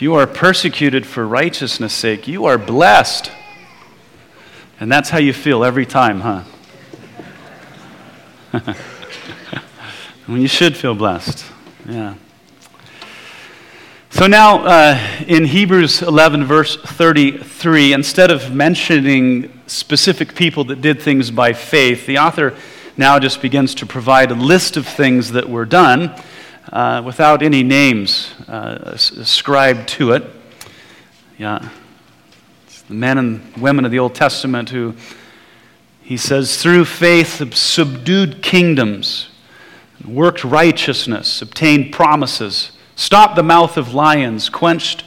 You are persecuted for righteousness' sake, you are blessed. And that's how you feel every time, huh? when you should feel blessed. Yeah. So now, uh, in Hebrews 11, verse 33, instead of mentioning specific people that did things by faith, the author now just begins to provide a list of things that were done uh, without any names uh, ascribed to it. Yeah. It's the men and women of the Old Testament who, he says, through faith subdued kingdoms, worked righteousness, obtained promises, stopped the mouth of lions, quenched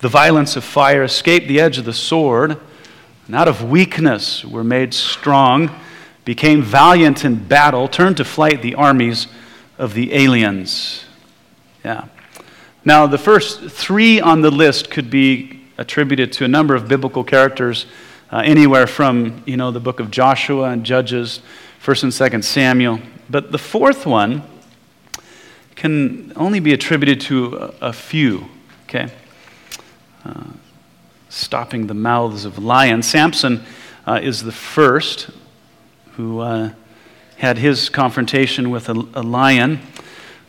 the violence of fire, escaped the edge of the sword, and out of weakness were made strong, became valiant in battle, turned to flight the armies of the aliens. Yeah. Now, the first three on the list could be attributed to a number of biblical characters, uh, anywhere from, you know, the book of Joshua and Judges, 1st and 2nd Samuel. But the fourth one can only be attributed to a, a few, okay? Uh, stopping the mouths of lions. Samson uh, is the first who uh, had his confrontation with a, a, lion.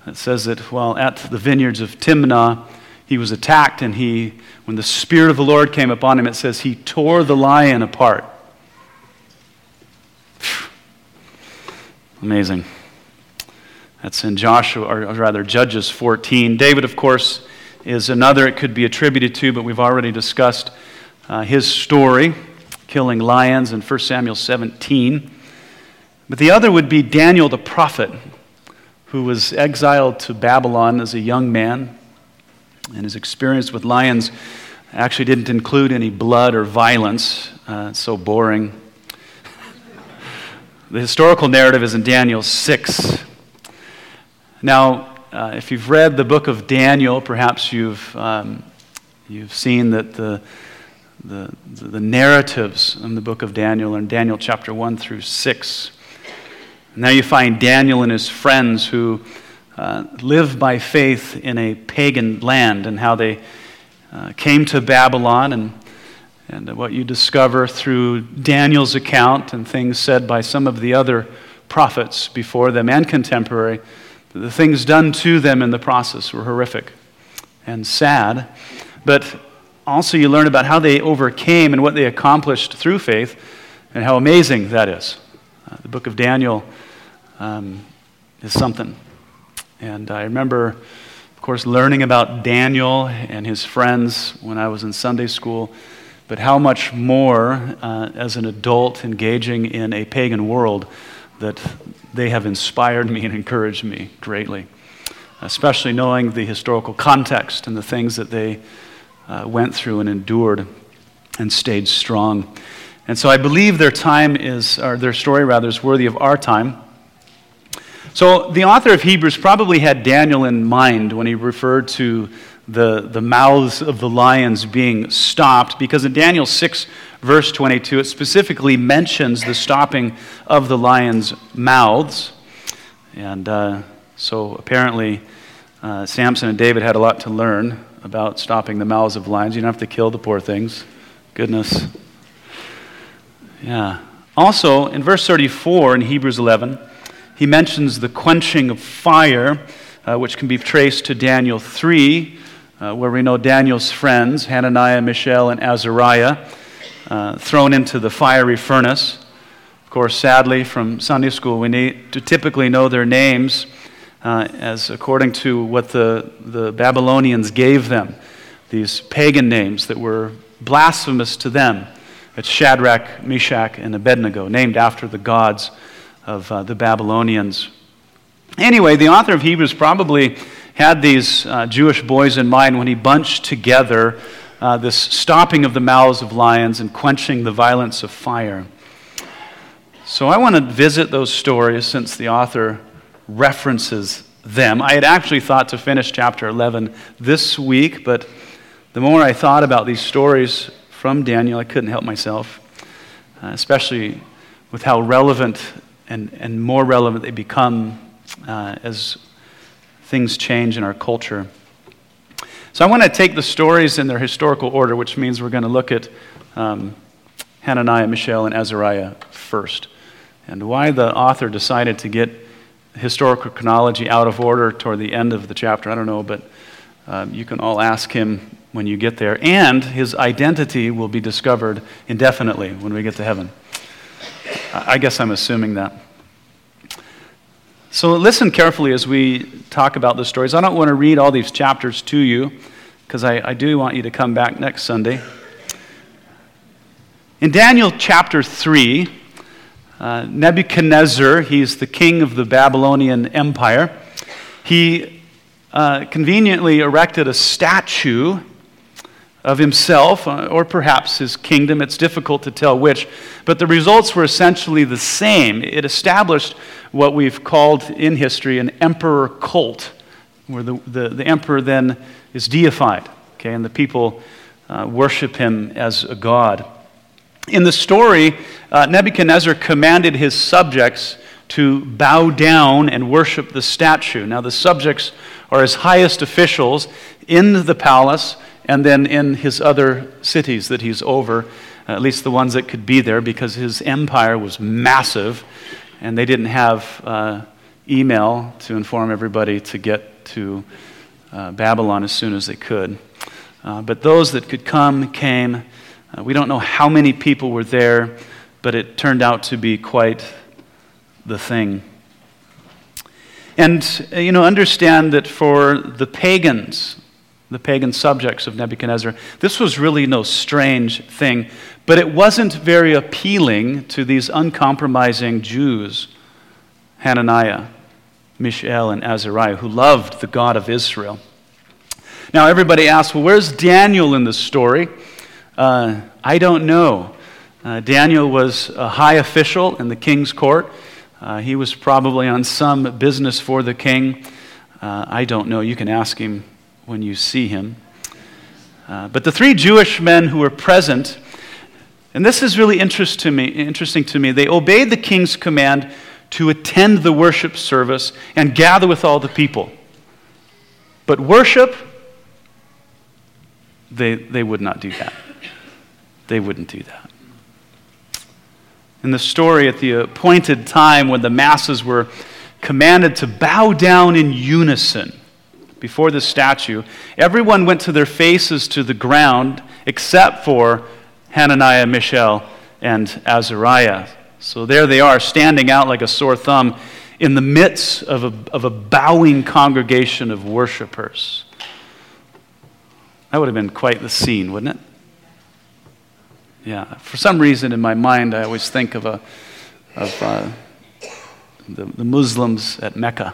It says that while at the vineyards of Timnah, he was attacked, and he, when the Spirit of the Lord came upon him, it says he tore the lion apart. Amazing. That's in Joshua, or rather, Judges 14. David, of course, is another it could be attributed to, but we've already discussed uh, his story, killing lions in 1 Samuel 17. But the other would be Daniel the prophet, who was exiled to Babylon as a young man. And his experience with lions actually didn't include any blood or violence. Uh, it's so boring. the historical narrative is in Daniel 6. Now, uh, if you've read the book of Daniel, perhaps you've, um, you've seen that the, the, the narratives in the book of Daniel are in Daniel chapter 1 through 6. Now you find Daniel and his friends who uh, live by faith in a pagan land and how they uh, came to Babylon and, and what you discover through Daniel's account and things said by some of the other prophets before them and contemporary the things done to them in the process were horrific and sad. But also, you learn about how they overcame and what they accomplished through faith and how amazing that is. Uh, the book of Daniel um, is something. And I remember, of course, learning about Daniel and his friends when I was in Sunday school, but how much more uh, as an adult engaging in a pagan world that they have inspired me and encouraged me greatly, especially knowing the historical context and the things that they uh, went through and endured and stayed strong. And so I believe their time is, or their story rather, is worthy of our time. So the author of Hebrews probably had Daniel in mind when he referred to the, the mouths of the lions being stopped, because in Daniel 6, verse 22, it specifically mentions the stopping of the lions' mouths. And uh, so apparently, uh, Samson and David had a lot to learn about stopping the mouths of lions. You don't have to kill the poor things. Goodness. Yeah. Also, in verse 34 in Hebrews 11, he mentions the quenching of fire, uh, which can be traced to Daniel 3, uh, where we know Daniel's friends, Hananiah, Mishael, and Azariah, uh, thrown into the fiery furnace. Of course, sadly, from Sunday school, we need to typically know their names uh, as according to what the, the Babylonians gave them, these pagan names that were blasphemous to them. It's Shadrach, Meshach, and Abednego, named after the gods of uh, the Babylonians. Anyway, the author of Hebrews probably had these uh, Jewish boys in mind when he bunched together uh, this stopping of the mouths of lions and quenching the violence of fire. So I want to visit those stories since the author references them. I had actually thought to finish chapter 11 this week, but the more I thought about these stories from Daniel, I couldn't help myself, uh, especially with how relevant and, and more relevant they become uh, as things change in our culture. So I want to take the stories in their historical order, which means we're going to look at um, Hananiah, Mishael, and Azariah first. And why the author decided to get historical chronology out of order toward the end of the chapter, I don't know, but um, you can all ask him when you get there. And his identity will be discovered indefinitely when we get to heaven. I guess I'm assuming that. So listen carefully as we talk about the stories. I don't want to read all these chapters to you because I, I do want you to come back next Sunday. In Daniel chapter 3, uh, Nebuchadnezzar, he's the king of the Babylonian Empire, he uh, conveniently erected a statue of himself, uh, or perhaps his kingdom. It's difficult to tell which. But the results were essentially the same. It established what we've called in history an emperor cult, where the, the, the emperor then is deified, okay, and the people uh, worship him as a god. In the story, uh, Nebuchadnezzar commanded his subjects to bow down and worship the statue. Now, the subjects are his highest officials in the palace and then in his other cities that he's over, at least the ones that could be there, because his empire was massive, and they didn't have uh, email to inform everybody to get to uh, Babylon as soon as they could. Uh, but those that could come came. Uh, we don't know how many people were there, but it turned out to be quite the thing. And, uh, you know, understand that for the pagans, the pagan subjects of Nebuchadnezzar. This was really no strange thing, but it wasn't very appealing to these uncompromising Jews, Hananiah, Mishael, and Azariah, who loved the God of Israel. Now, everybody asks, well, where's Daniel in the story? Uh, I don't know. Uh, Daniel was a high official in the king's court. Uh, he was probably on some business for the king. Uh, I don't know. You can ask him when you see him. Uh, but the three Jewish men who were present, and this is really interest to me, interesting to me, they obeyed the king's command to attend the worship service and gather with all the people. But worship, they, they would not do that. They wouldn't do that. In the story, at the appointed time when the masses were commanded to bow down in unison, before the statue, everyone went to their faces to the ground except for Hananiah, Mishael, and Azariah. So there they are, standing out like a sore thumb in the midst of a, of a bowing congregation of worshipers. That would have been quite the scene, wouldn't it? Yeah. For some reason in my mind, I always think of, a, of uh, the, the Muslims at Mecca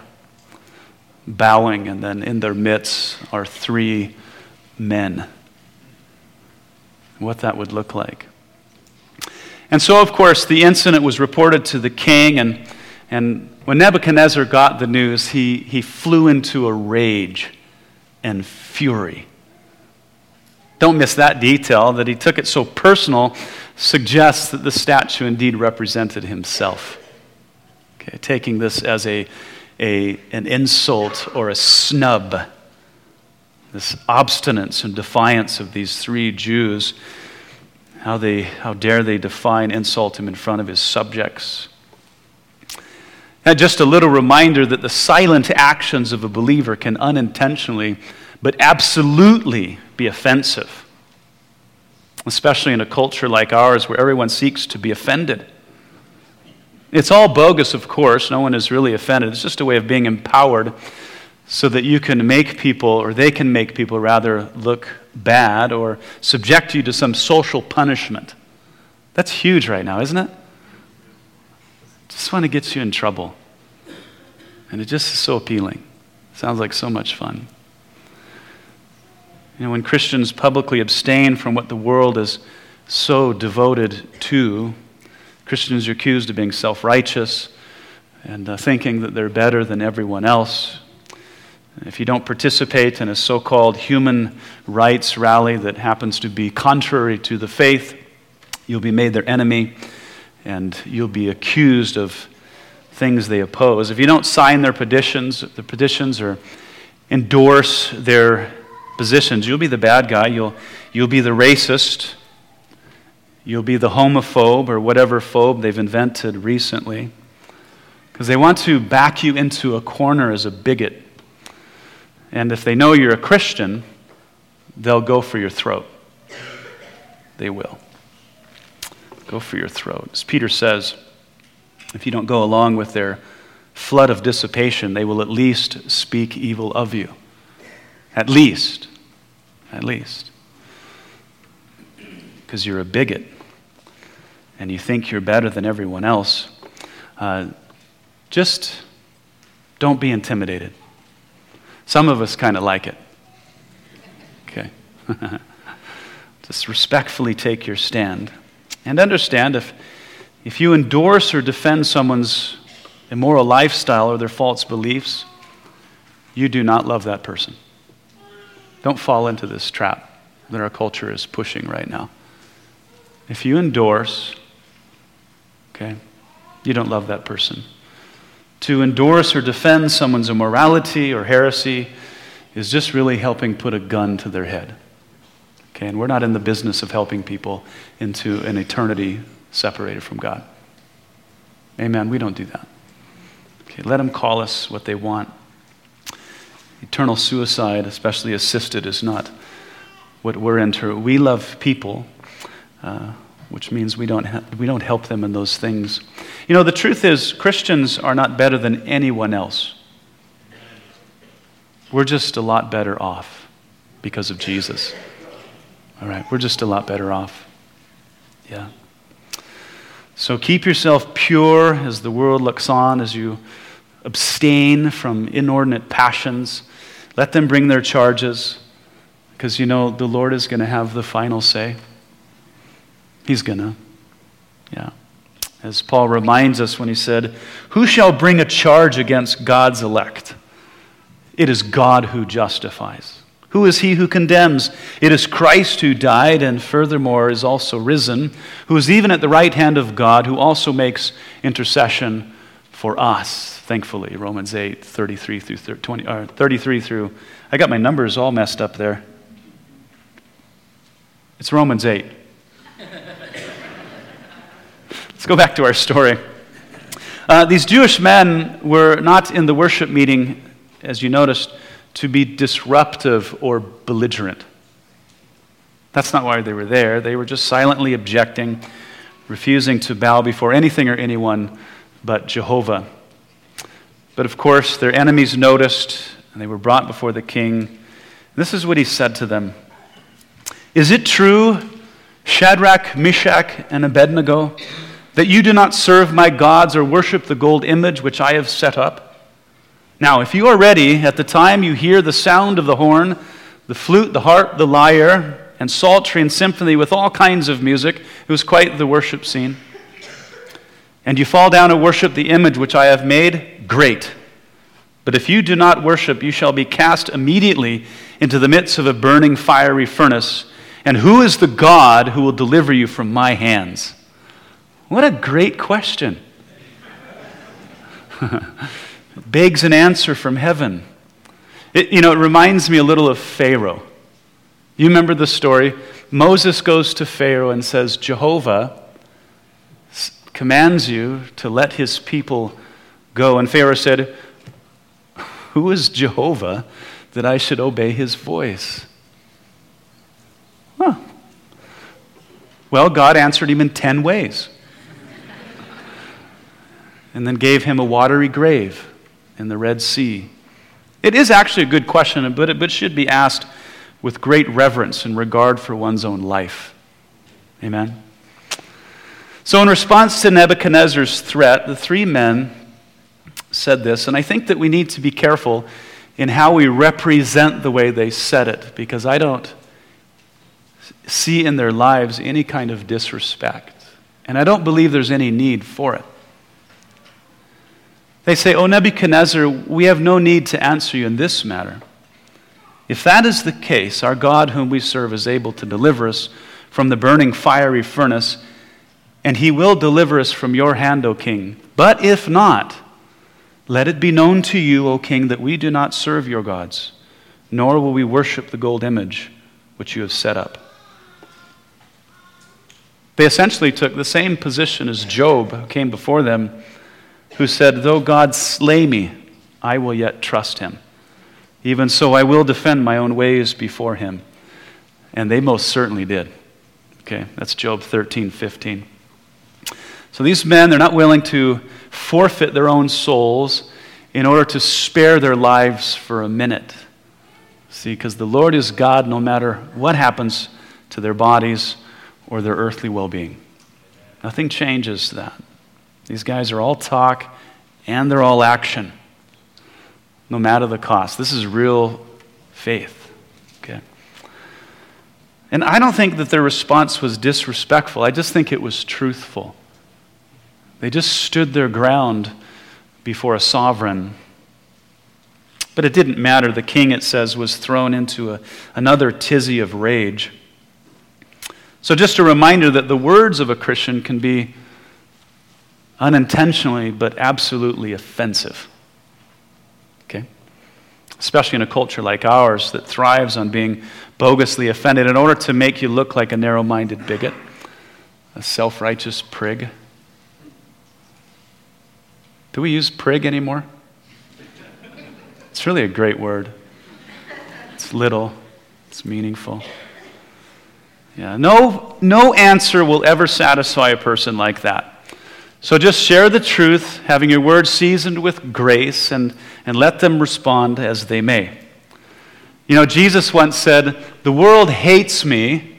bowing, and then in their midst are three men. What that would look like. And so, of course, the incident was reported to the king, and, and when Nebuchadnezzar got the news, he, he flew into a rage and fury. Don't miss that detail that he took it so personal suggests that the statue indeed represented himself. Okay, taking this as a a, an insult or a snub. This obstinance and defiance of these three Jews, how, they, how dare they defy and insult him in front of his subjects. Just a little reminder that the silent actions of a believer can unintentionally, but absolutely be offensive, especially in a culture like ours where everyone seeks to be offended. It's all bogus, of course. No one is really offended. It's just a way of being empowered so that you can make people, or they can make people rather, look bad or subject you to some social punishment. That's huge right now, isn't it? Just want to get you in trouble. And it just is so appealing. Sounds like so much fun. You know, when Christians publicly abstain from what the world is so devoted to, Christians are accused of being self righteous and uh, thinking that they're better than everyone else. If you don't participate in a so called human rights rally that happens to be contrary to the faith, you'll be made their enemy and you'll be accused of things they oppose. If you don't sign their petitions, the petitions or endorse their positions. You'll be the bad guy. You'll, you'll be the racist. You'll be the homophobe or whatever phobe they've invented recently. Because they want to back you into a corner as a bigot. And if they know you're a Christian, they'll go for your throat. They will. Go for your throat. As Peter says, if you don't go along with their flood of dissipation, they will at least speak evil of you. At least. At least. Because you're a bigot and you think you're better than everyone else. Uh, just don't be intimidated. Some of us kind of like it. Okay. just respectfully take your stand. And understand if, if you endorse or defend someone's immoral lifestyle or their false beliefs, you do not love that person. Don't fall into this trap that our culture is pushing right now. If you endorse, okay, you don't love that person. To endorse or defend someone's immorality or heresy is just really helping put a gun to their head. Okay, and we're not in the business of helping people into an eternity separated from God. Amen. We don't do that. Okay, let them call us what they want. Eternal suicide, especially assisted, is not what we're into. We love people, uh, which means we don't, ha- we don't help them in those things. You know, the truth is, Christians are not better than anyone else. We're just a lot better off because of Jesus. All right, we're just a lot better off. Yeah. So keep yourself pure as the world looks on, as you abstain from inordinate passions. Let them bring their charges, because you know the Lord is going to have the final say. He's going to. Yeah. As Paul reminds us when he said, Who shall bring a charge against God's elect? It is God who justifies. Who is he who condemns? It is Christ who died and furthermore is also risen, who is even at the right hand of God, who also makes intercession for us. Thankfully, Romans 8, 33 through 20, or 33 through, I got my numbers all messed up there. It's Romans 8. Let's go back to our story. Uh, these Jewish men were not in the worship meeting, as you noticed to be disruptive or belligerent. That's not why they were there. They were just silently objecting, refusing to bow before anything or anyone but Jehovah. But of course, their enemies noticed, and they were brought before the king. This is what he said to them Is it true, Shadrach, Meshach, and Abednego, that you do not serve my gods or worship the gold image which I have set up? Now, if you are ready, at the time you hear the sound of the horn, the flute, the harp, the lyre, and psaltery and symphony with all kinds of music, it was quite the worship scene. And you fall down and worship the image which I have made, great. But if you do not worship, you shall be cast immediately into the midst of a burning fiery furnace. And who is the God who will deliver you from my hands? What a great question. begs an answer from heaven. It, you know, it reminds me a little of Pharaoh. You remember the story? Moses goes to Pharaoh and says, Jehovah commands you to let his people go. And Pharaoh said, Who is Jehovah that I should obey his voice? Huh. Well, God answered him in 10 ways and then gave him a watery grave in the Red Sea? It is actually a good question, but it, but should be asked with great reverence and regard for one's own life. Amen? So, in response to Nebuchadnezzar's threat, the three men said this, and I think that we need to be careful in how we represent the way they said it, because I don't see in their lives any kind of disrespect. And I don't believe there's any need for it. They say, O Nebuchadnezzar, we have no need to answer you in this matter. If that is the case, our God, whom we serve, is able to deliver us from the burning fiery furnace, and he will deliver us from your hand, O king. But if not, let it be known to you, O king, that we do not serve your gods, nor will we worship the gold image which you have set up. They essentially took the same position as Job, who came before them, who said, Though God slay me, I will yet trust him. Even so, I will defend my own ways before him. And they most certainly did. Okay, that's Job 13, 15. So these men, they're not willing to forfeit their own souls in order to spare their lives for a minute. See, because the Lord is God no matter what happens to their bodies or their earthly well being. Nothing changes that. These guys are all talk and they're all action, no matter the cost. This is real faith. Okay? And I don't think that their response was disrespectful, I just think it was truthful. They just stood their ground before a sovereign. But it didn't matter. The king, it says, was thrown into a, another tizzy of rage. So, just a reminder that the words of a Christian can be unintentionally but absolutely offensive. Okay? Especially in a culture like ours that thrives on being bogusly offended in order to make you look like a narrow minded bigot, a self righteous prig. Do we use prig anymore? It's really a great word. It's little, it's meaningful. Yeah, no, no answer will ever satisfy a person like that. So just share the truth, having your words seasoned with grace, and, and let them respond as they may. You know, Jesus once said, The world hates me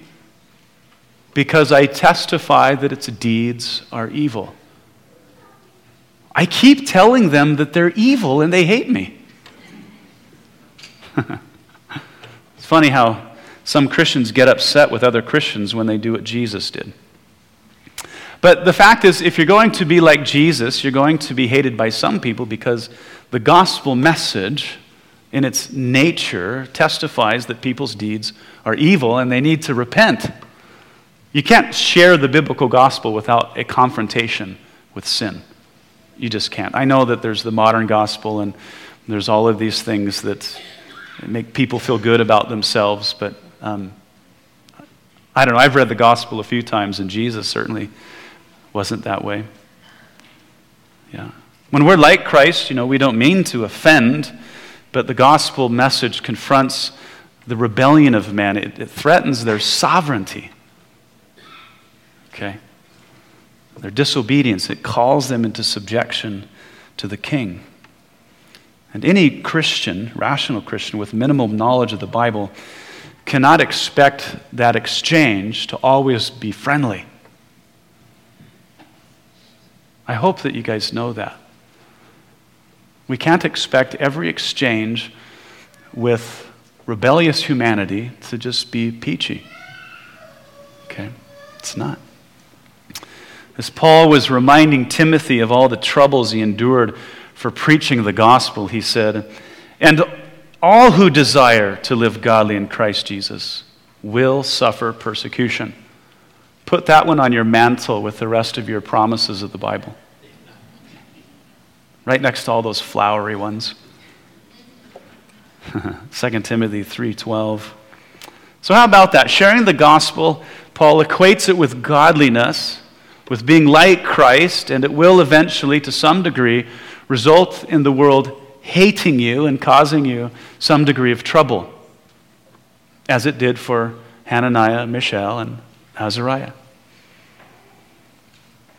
because I testify that its deeds are evil. I keep telling them that they're evil and they hate me. it's funny how some Christians get upset with other Christians when they do what Jesus did. But the fact is, if you're going to be like Jesus, you're going to be hated by some people because the gospel message, in its nature, testifies that people's deeds are evil and they need to repent. You can't share the biblical gospel without a confrontation with sin. You just can't. I know that there's the modern gospel and there's all of these things that make people feel good about themselves, but um, I don't know. I've read the gospel a few times, and Jesus certainly wasn't that way. Yeah. When we're like Christ, you know, we don't mean to offend, but the gospel message confronts the rebellion of man, it, it threatens their sovereignty. Okay? their disobedience, it calls them into subjection to the king. And any Christian, rational Christian, with minimal knowledge of the Bible, cannot expect that exchange to always be friendly. I hope that you guys know that. We can't expect every exchange with rebellious humanity to just be peachy. Okay? It's not. As Paul was reminding Timothy of all the troubles he endured for preaching the gospel, he said, And all who desire to live godly in Christ Jesus will suffer persecution. Put that one on your mantle with the rest of your promises of the Bible. Right next to all those flowery ones. 2 Timothy 3:12. So how about that? Sharing the gospel, Paul equates it with godliness with being like Christ, and it will eventually, to some degree, result in the world hating you and causing you some degree of trouble, as it did for Hananiah, Mishael, and Azariah.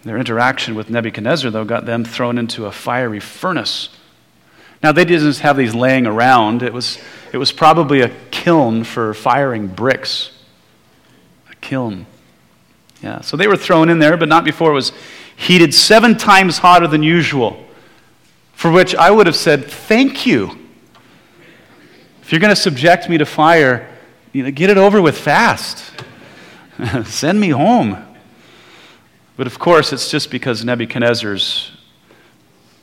Their interaction with Nebuchadnezzar, though, got them thrown into a fiery furnace. Now, they didn't just have these laying around, it was, it was probably a kiln for firing bricks. A kiln. Yeah, so they were thrown in there, but not before it was heated seven times hotter than usual. For which I would have said, Thank you. If you're going to subject me to fire, you know, get it over with fast. Send me home. But of course, it's just because Nebuchadnezzar's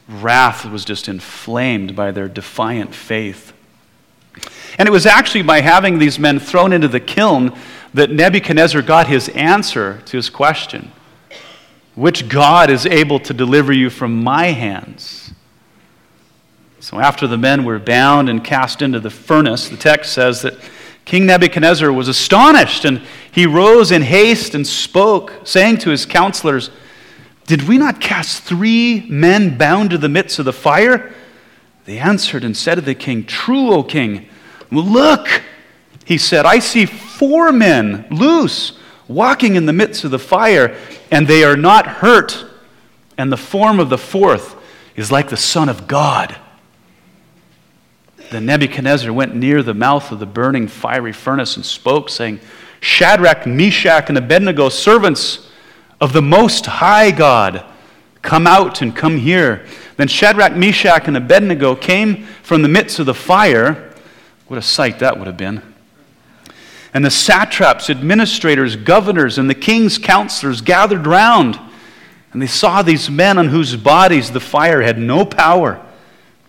wrath was just inflamed by their defiant faith. And it was actually by having these men thrown into the kiln that Nebuchadnezzar got his answer to his question Which God is able to deliver you from my hands? So after the men were bound and cast into the furnace, the text says that King Nebuchadnezzar was astonished, and he rose in haste and spoke, saying to his counselors, Did we not cast three men bound to the midst of the fire? They answered and said to the king, True, O king. Look, he said, I see four men loose, walking in the midst of the fire, and they are not hurt. And the form of the fourth is like the Son of God. Then Nebuchadnezzar went near the mouth of the burning fiery furnace and spoke, saying, Shadrach, Meshach, and Abednego, servants of the Most High God, come out and come here. Then Shadrach, Meshach, and Abednego came from the midst of the fire. What a sight that would have been. And the satraps, administrators, governors, and the king's counselors gathered round. And they saw these men on whose bodies the fire had no power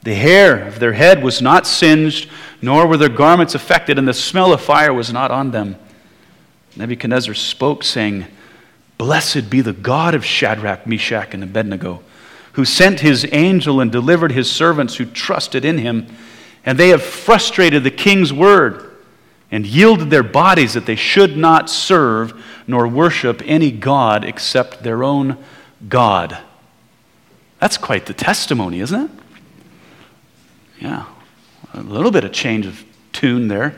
the hair of their head was not singed, nor were their garments affected, and the smell of fire was not on them. Nebuchadnezzar spoke, saying, Blessed be the God of Shadrach, Meshach, and Abednego, who sent his angel and delivered his servants who trusted in him. And they have frustrated the king's word and yielded their bodies that they should not serve nor worship any God except their own God. That's quite the testimony, isn't it? Yeah, a little bit of change of tune there.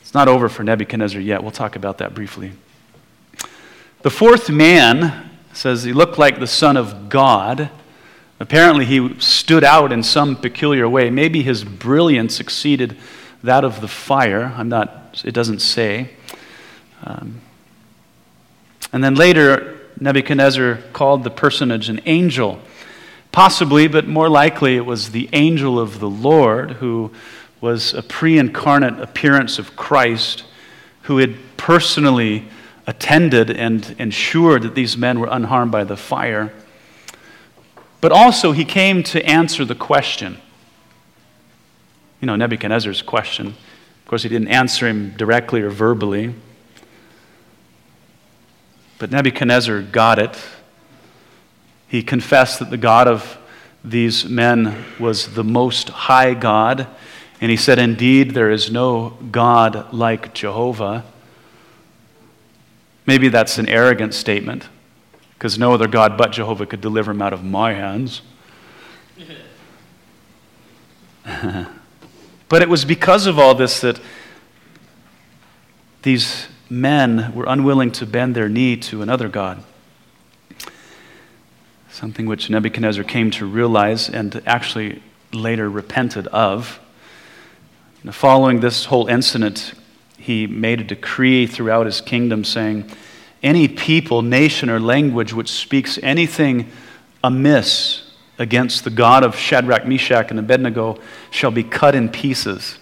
It's not over for Nebuchadnezzar yet. We'll talk about that briefly. The fourth man says he looked like the Son of God. Apparently, he stood out in some peculiar way. Maybe his brilliance exceeded that of the fire. I'm not, it doesn't say. Um, and then later, Nebuchadnezzar called the personage an angel. Possibly, but more likely, it was the angel of the Lord who was a pre incarnate appearance of Christ who had personally attended and ensured that these men were unharmed by the fire. But also, he came to answer the question. You know, Nebuchadnezzar's question. Of course, he didn't answer him directly or verbally. But Nebuchadnezzar got it he confessed that the God of these men was the most high God. And he said, Indeed, there is no God like Jehovah. Maybe that's an arrogant statement, because no other God but Jehovah could deliver him out of my hands. but it was because of all this that these men were unwilling to bend their knee to another God something which Nebuchadnezzar came to realize and actually later repented of. Following this whole incident, he made a decree throughout his kingdom saying, Any people, nation, or language which speaks anything amiss against the God of Shadrach, Meshach, and Abednego shall be cut in pieces.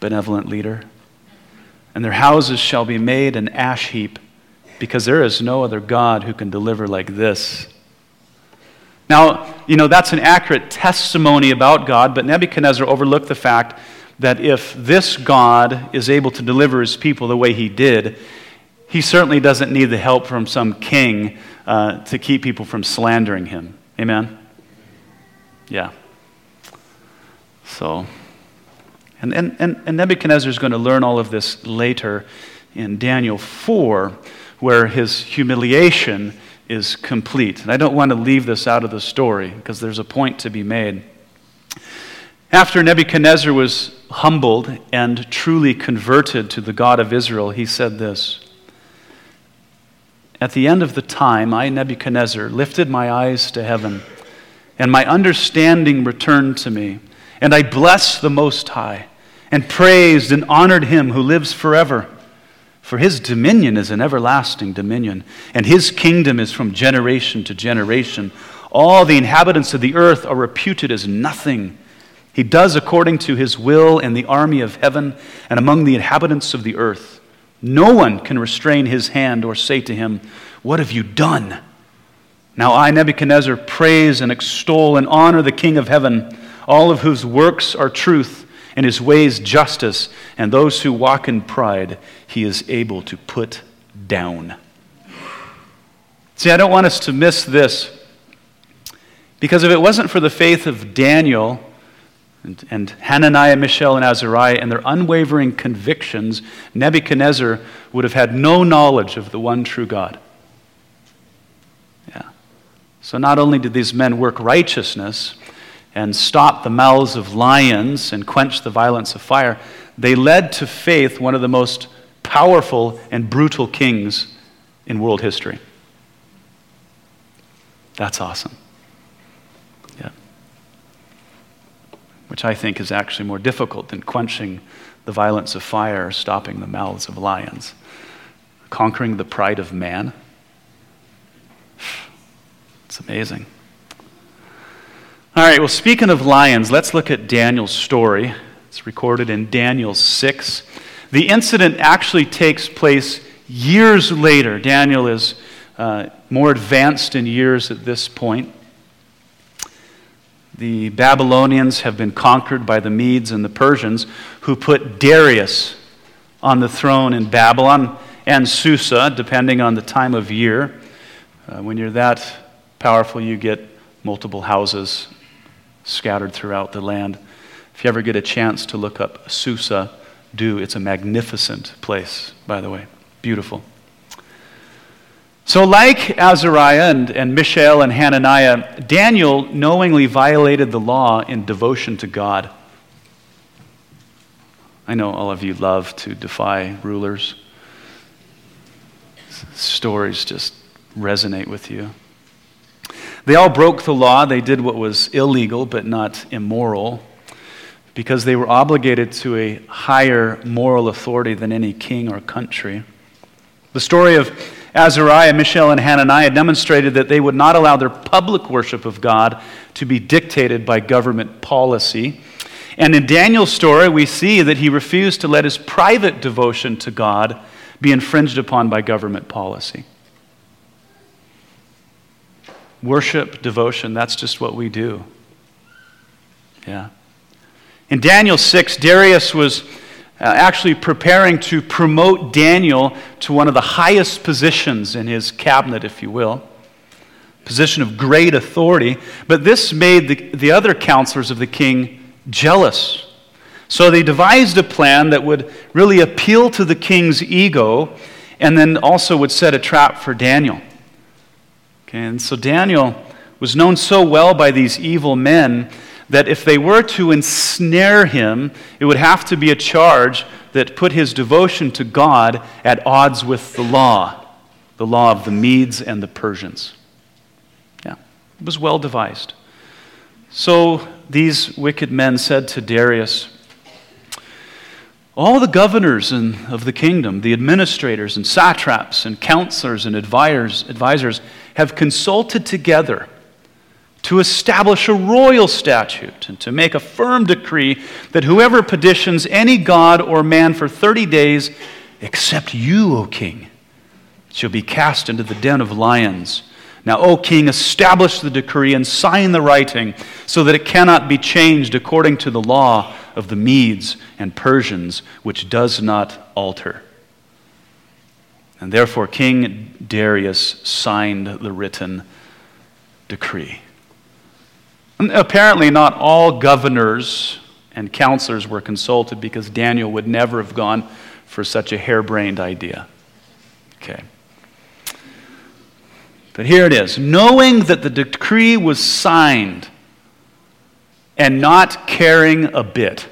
Benevolent leader. And their houses shall be made an ash heap because there is no other God who can deliver like this. Now, you know, that's an accurate testimony about God, but Nebuchadnezzar overlooked the fact that if this God is able to deliver his people the way he did, he certainly doesn't need the help from some king uh, to keep people from slandering him. Amen? Yeah. So, and, and, and Nebuchadnezzar is going to learn all of this later in Daniel 4 where his humiliation is complete. And I don't want to leave this out of the story because there's a point to be made. After Nebuchadnezzar was humbled and truly converted to the God of Israel, he said this At the end of the time, I, Nebuchadnezzar, lifted my eyes to heaven, and my understanding returned to me, and I blessed the Most High, and praised and honored him who lives forever. For his dominion is an everlasting dominion, and his kingdom is from generation to generation. All the inhabitants of the earth are reputed as nothing. He does according to his will in the army of heaven and among the inhabitants of the earth. No one can restrain his hand or say to him, What have you done? Now I, Nebuchadnezzar, praise and extol and honor the King of heaven, all of whose works are truth and his ways justice, and those who walk in pride he is able to put down. See, I don't want us to miss this. Because if it wasn't for the faith of Daniel and, and Hananiah, Mishael, and Azariah and their unwavering convictions, Nebuchadnezzar would have had no knowledge of the one true God. Yeah. So not only did these men work righteousness and stop the mouths of lions and quench the violence of fire, they led to faith one of the most powerful and brutal kings in world history. That's awesome. Yeah. Which I think is actually more difficult than quenching the violence of fire or stopping the mouths of lions. Conquering the pride of man. It's amazing. All right, well, speaking of lions, let's look at Daniel's story. It's recorded in Daniel 6. The incident actually takes place years later. Daniel is uh, more advanced in years at this point. The Babylonians have been conquered by the Medes and the Persians, who put Darius on the throne in Babylon and Susa, depending on the time of year. Uh, when you're that powerful, you get multiple houses scattered throughout the land. If you ever get a chance to look up Susa, do. It's a magnificent place, by the way. Beautiful. So, like Azariah and, and Mishael and Hananiah, Daniel knowingly violated the law in devotion to God. I know all of you love to defy rulers. Stories just resonate with you. They all broke the law. They did what was illegal but not immoral because they were obligated to a higher moral authority than any king or country. The story of Azariah, Mishael, and Hananiah demonstrated that they would not allow their public worship of God to be dictated by government policy. And in Daniel's story, we see that he refused to let his private devotion to God be infringed upon by government policy. Worship, devotion, that's just what we do. Yeah. In Daniel 6, Darius was uh, actually preparing to promote Daniel to one of the highest positions in his cabinet, if you will. Position of great authority. But this made the, the other counselors of the king jealous. So they devised a plan that would really appeal to the king's ego and then also would set a trap for Daniel. Okay, and so Daniel was known so well by these evil men that if they were to ensnare him, it would have to be a charge that put his devotion to God at odds with the law, the law of the Medes and the Persians. Yeah, it was well devised. So these wicked men said to Darius, all the governors of the kingdom, the administrators and satraps and counselors and advisors have consulted together to establish a royal statute and to make a firm decree that whoever petitions any god or man for 30 days, except you, O king, shall be cast into the den of lions. Now, O king, establish the decree and sign the writing so that it cannot be changed according to the law of the Medes and Persians, which does not alter. And therefore, King Darius signed the written decree. And apparently, not all governors and counselors were consulted because Daniel would never have gone for such a harebrained idea. Okay. But here it is knowing that the decree was signed and not caring a bit,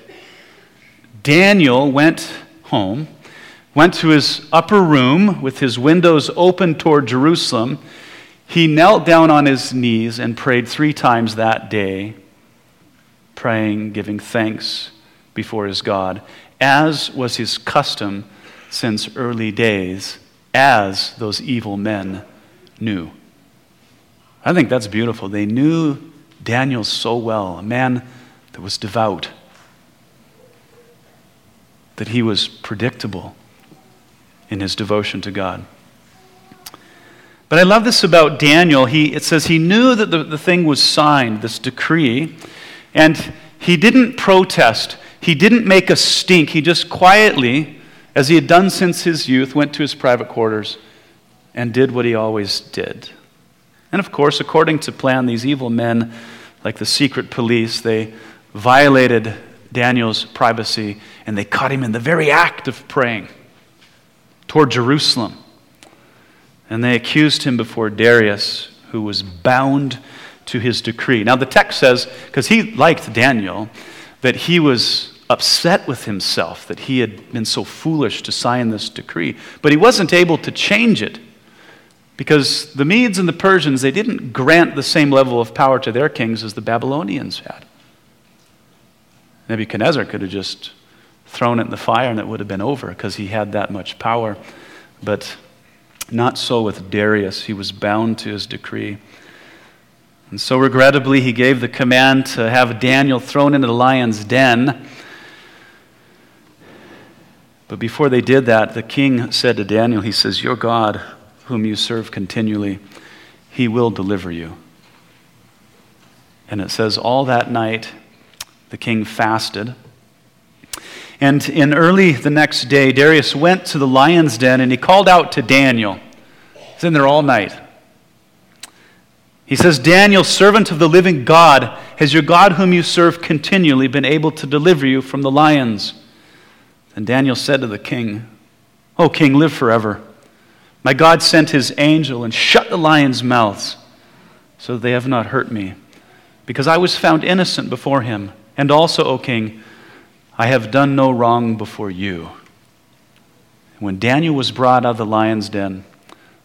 Daniel went home went to his upper room with his windows open toward Jerusalem. He knelt down on his knees and prayed three times that day, praying, giving thanks before his God, as was his custom since early days, as those evil men knew. I think that's beautiful. They knew Daniel so well, a man that was devout, that he was predictable in his devotion to God. But I love this about Daniel. He, it says he knew that the, the thing was signed, this decree, and he didn't protest. He didn't make a stink. He just quietly, as he had done since his youth, went to his private quarters and did what he always did. And of course, according to plan, these evil men, like the secret police, they violated Daniel's privacy and they caught him in the very act of praying toward Jerusalem. And they accused him before Darius, who was bound to his decree. Now, the text says, because he liked Daniel, that he was upset with himself that he had been so foolish to sign this decree. But he wasn't able to change it because the Medes and the Persians, they didn't grant the same level of power to their kings as the Babylonians had. Nebuchadnezzar could have just thrown it in the fire and it would have been over because he had that much power. But not so with Darius. He was bound to his decree. And so, regrettably, he gave the command to have Daniel thrown into the lion's den. But before they did that, the king said to Daniel, He says, Your God, whom you serve continually, he will deliver you. And it says, All that night the king fasted. And in early the next day, Darius went to the lion's den and he called out to Daniel. He's in there all night. He says, Daniel, servant of the living God, has your God, whom you serve continually, been able to deliver you from the lions? And Daniel said to the king, O king, live forever. My God sent his angel and shut the lions' mouths so that they have not hurt me, because I was found innocent before him. And also, O king, I have done no wrong before you. When Daniel was brought out of the lion's den,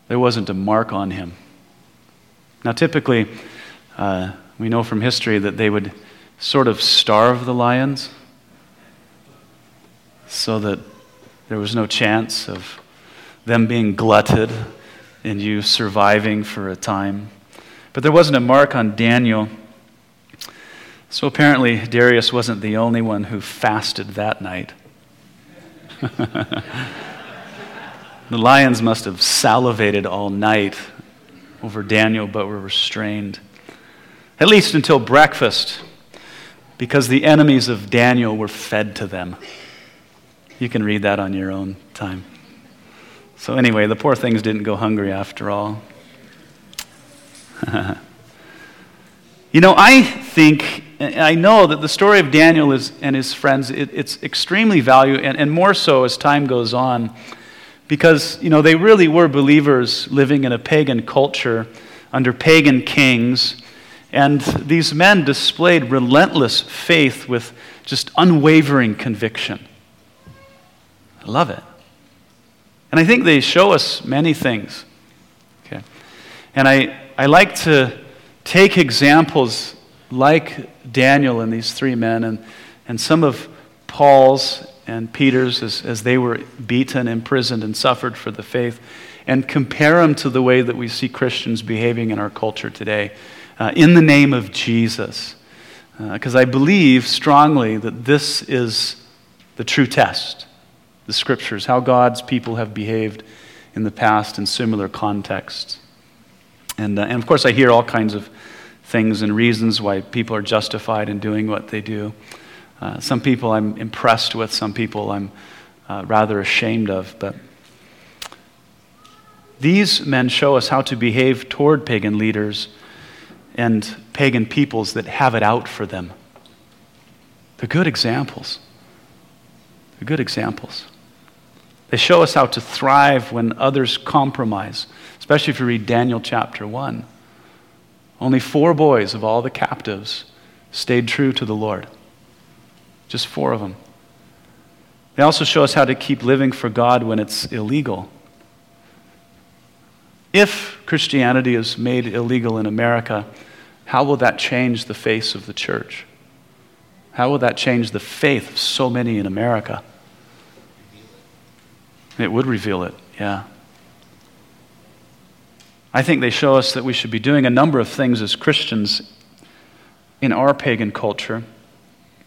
there wasn't a mark on him. Now, typically, uh, we know from history that they would sort of starve the lions so that there was no chance of them being glutted and you surviving for a time. But there wasn't a mark on Daniel. So apparently, Darius wasn't the only one who fasted that night. the lions must have salivated all night over Daniel, but were restrained, at least until breakfast, because the enemies of Daniel were fed to them. You can read that on your own time. So, anyway, the poor things didn't go hungry after all. you know, I think, I know that the story of Daniel is, and his friends, it, it's extremely valuable, and, and more so as time goes on, because, you know, they really were believers living in a pagan culture under pagan kings. And these men displayed relentless faith with just unwavering conviction. I love it. And I think they show us many things. Okay. And I, I like to take examples like Daniel and these three men and, and some of Paul's and Peter's as, as they were beaten, imprisoned, and suffered for the faith, and compare them to the way that we see Christians behaving in our culture today uh, in the name of Jesus. Because uh, I believe strongly that this is the true test the scriptures, how God's people have behaved in the past in similar contexts. And, uh, and of course, I hear all kinds of things and reasons why people are justified in doing what they do. Uh, some people I'm impressed with, some people I'm uh, rather ashamed of. But these men show us how to behave toward pagan leaders and pagan peoples that have it out for them. They're good examples. They're good examples. They show us how to thrive when others compromise, especially if you read Daniel chapter 1. Only four boys of all the captives stayed true to the Lord. Just four of them. They also show us how to keep living for God when it's illegal. If Christianity is made illegal in America, how will that change the face of the church? How will that change the faith of so many in America? It would reveal it, yeah. I think they show us that we should be doing a number of things as Christians in our pagan culture,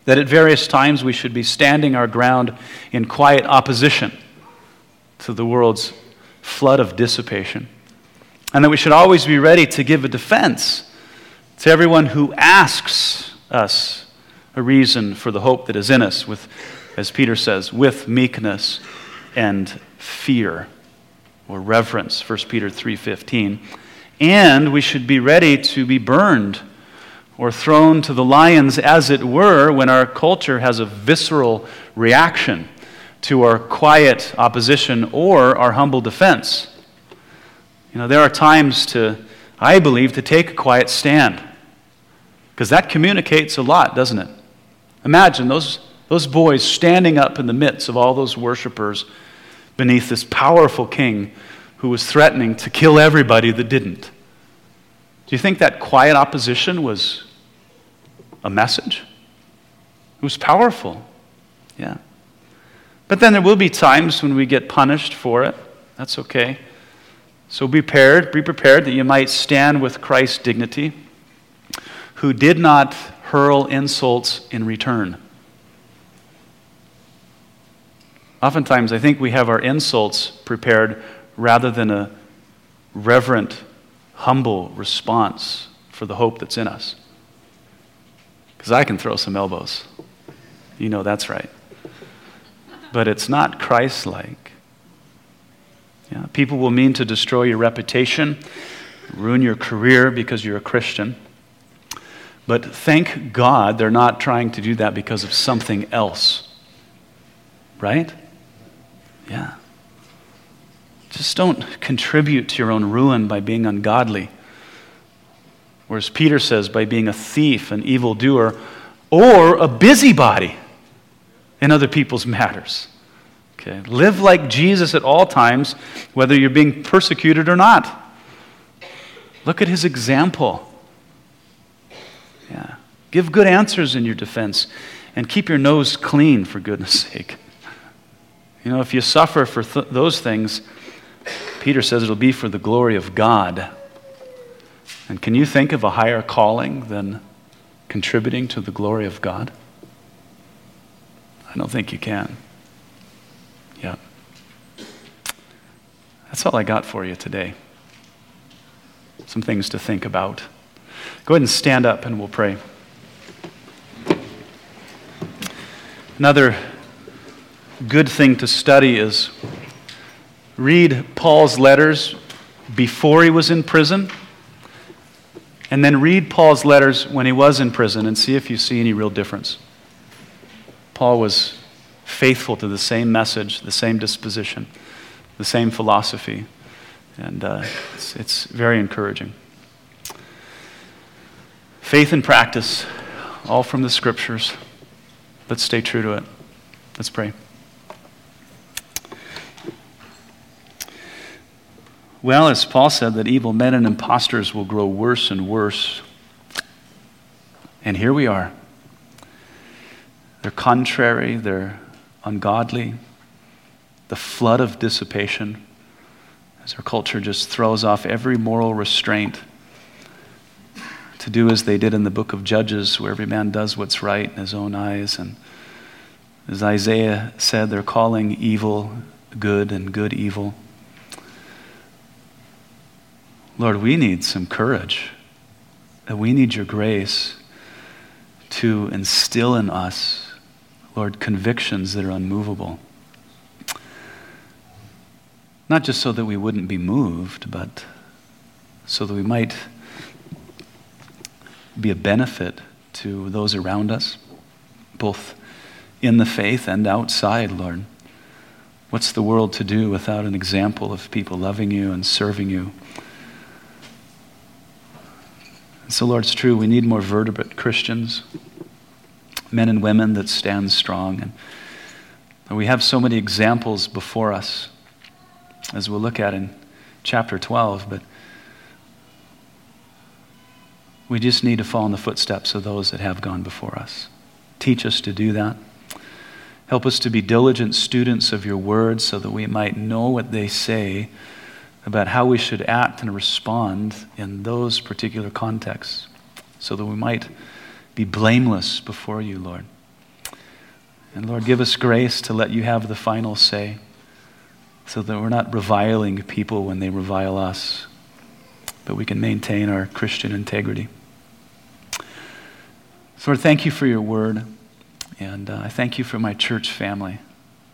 that at various times we should be standing our ground in quiet opposition to the world's flood of dissipation, and that we should always be ready to give a defense to everyone who asks us a reason for the hope that is in us, with, as Peter says, with meekness and fear or reverence 1 peter 3.15 And we should be ready to be burned or thrown to the lions, as it were, when our culture has a visceral reaction to our quiet opposition or our humble defense. You know, there are times to, I believe, to take a quiet stand. Because that communicates a lot, doesn't it? Imagine those, those boys standing up in the midst of all those worshipers beneath this powerful king who was threatening to kill everybody that didn't. Do you think that quiet opposition was a message? It was powerful. Yeah. But then there will be times when we get punished for it. That's okay. So be prepared, be prepared that you might stand with Christ's dignity, who did not hurl insults in return. Oftentimes, I think we have our insults prepared rather than a reverent, humble response for the hope that's in us. Because I can throw some elbows. You know that's right. But it's not Christ like. Yeah, people will mean to destroy your reputation, ruin your career because you're a Christian. But thank God they're not trying to do that because of something else. Right? Yeah. Just don't contribute to your own ruin by being ungodly. Or as Peter says, by being a thief, an evildoer, or a busybody in other people's matters. Okay? Live like Jesus at all times, whether you're being persecuted or not. Look at his example. Yeah. Give good answers in your defense and keep your nose clean, for goodness sake. You know, if you suffer for th- those things, Peter says it'll be for the glory of God. And can you think of a higher calling than contributing to the glory of God? I don't think you can. Yeah. That's all I got for you today. Some things to think about. Go ahead and stand up and we'll pray. Another good thing to study is read Paul's letters before he was in prison, and then read Paul's letters when he was in prison and see if you see any real difference. Paul was faithful to the same message, the same disposition, the same philosophy, and uh, it's, it's very encouraging. Faith and practice, all from the scriptures. Let's stay true to it. Let's pray. Well, as Paul said, that evil men and impostors will grow worse and worse. And here we are. They're contrary, they're ungodly, the flood of dissipation as our culture just throws off every moral restraint to do as they did in the book of Judges, where every man does what's right in his own eyes. And as Isaiah said, they're calling evil good and good evil. Lord, we need some courage. that We need your grace to instill in us, Lord, convictions that are unmovable. Not just so that we wouldn't be moved, but so that we might be a benefit to those around us, both in the faith and outside, Lord. What's the world to do without an example of people loving you and serving you? So, Lord, it's true, we need more vertebrate Christians, men and women that stand strong. And we have so many examples before us, as we'll look at in chapter 12, but we just need to follow in the footsteps of those that have gone before us. Teach us to do that. Help us to be diligent students of your word so that we might know what they say about how we should act and respond in those particular contexts so that we might be blameless before you, Lord. And Lord, give us grace to let you have the final say so that we're not reviling people when they revile us, but we can maintain our Christian integrity. So Lord, thank you for your word, and uh, I thank you for my church family.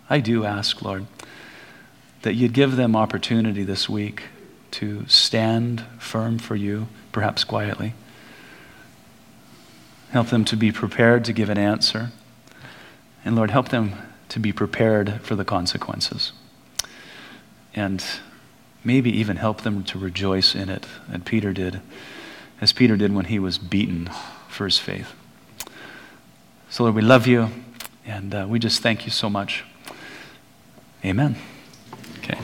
I do ask, Lord, that you'd give them opportunity this week to stand firm for you, perhaps quietly. Help them to be prepared to give an answer. And Lord, help them to be prepared for the consequences. And maybe even help them to rejoice in it, as Peter did, as Peter did when he was beaten for his faith. So, Lord, we love you, and uh, we just thank you so much. Amen. Okay.